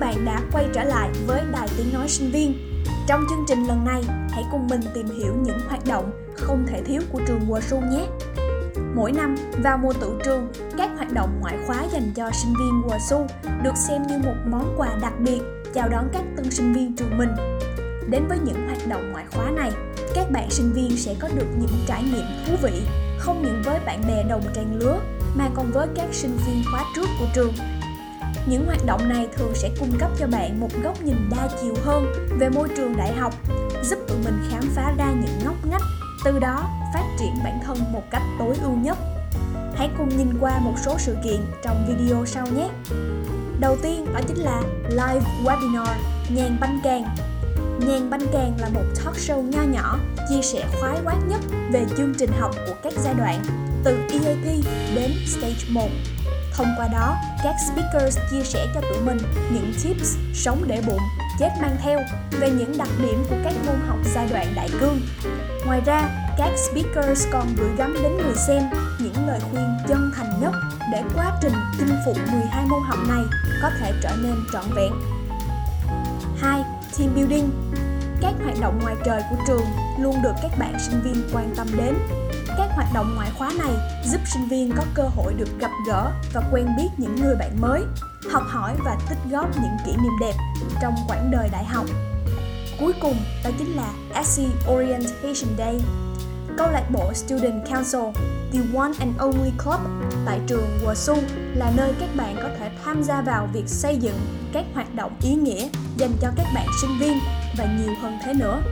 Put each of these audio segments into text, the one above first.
bạn đã quay trở lại với Đài Tiếng Nói Sinh viên. Trong chương trình lần này, hãy cùng mình tìm hiểu những hoạt động không thể thiếu của trường WSU nhé. Mỗi năm, vào mùa tự trường, các hoạt động ngoại khóa dành cho sinh viên WSU được xem như một món quà đặc biệt chào đón các tân sinh viên trường mình. Đến với những hoạt động ngoại khóa này, các bạn sinh viên sẽ có được những trải nghiệm thú vị không những với bạn bè đồng trang lứa mà còn với các sinh viên khóa trước của trường những hoạt động này thường sẽ cung cấp cho bạn một góc nhìn đa chiều hơn về môi trường đại học, giúp tụi mình khám phá ra những ngóc ngách, từ đó phát triển bản thân một cách tối ưu nhất. Hãy cùng nhìn qua một số sự kiện trong video sau nhé. Đầu tiên đó chính là live webinar, nhàn banh càng. Nhàn banh càng là một talk show nho nhỏ, chia sẻ khoái quát nhất về chương trình học của các giai đoạn, từ EAP đến Stage 1 Thông qua đó, các speakers chia sẻ cho tụi mình những tips sống để bụng, chết mang theo về những đặc điểm của các môn học giai đoạn đại cương. Ngoài ra, các speakers còn gửi gắm đến người xem những lời khuyên chân thành nhất để quá trình chinh phục 12 môn học này có thể trở nên trọn vẹn. 2. Team building các hoạt động ngoài trời của trường luôn được các bạn sinh viên quan tâm đến các hoạt động ngoại khóa này giúp sinh viên có cơ hội được gặp gỡ và quen biết những người bạn mới, học hỏi và tích góp những kỷ niệm đẹp trong quãng đời đại học. Cuối cùng, đó chính là SC Orientation Day. Câu lạc bộ Student Council, the one and only club tại trường WSU là nơi các bạn có thể tham gia vào việc xây dựng các hoạt động ý nghĩa dành cho các bạn sinh viên và nhiều hơn thế nữa.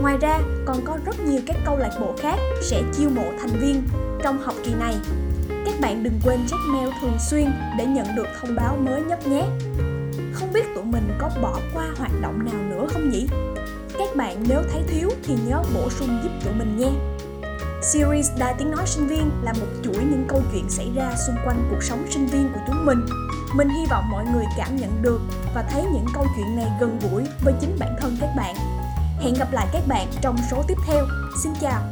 Ngoài ra, còn có rất nhiều các câu lạc bộ khác sẽ chiêu mộ thành viên trong học kỳ này. Các bạn đừng quên check mail thường xuyên để nhận được thông báo mới nhất nhé. Không biết tụi mình có bỏ qua hoạt động nào nữa không nhỉ? Các bạn nếu thấy thiếu thì nhớ bổ sung giúp tụi mình nha. Series Đài Tiếng Nói Sinh Viên là một chuỗi những câu chuyện xảy ra xung quanh cuộc sống sinh viên của chúng mình. Mình hy vọng mọi người cảm nhận được và thấy những câu chuyện này gần gũi với chính bản thân các bạn Hẹn gặp lại các bạn trong số tiếp theo. Xin chào!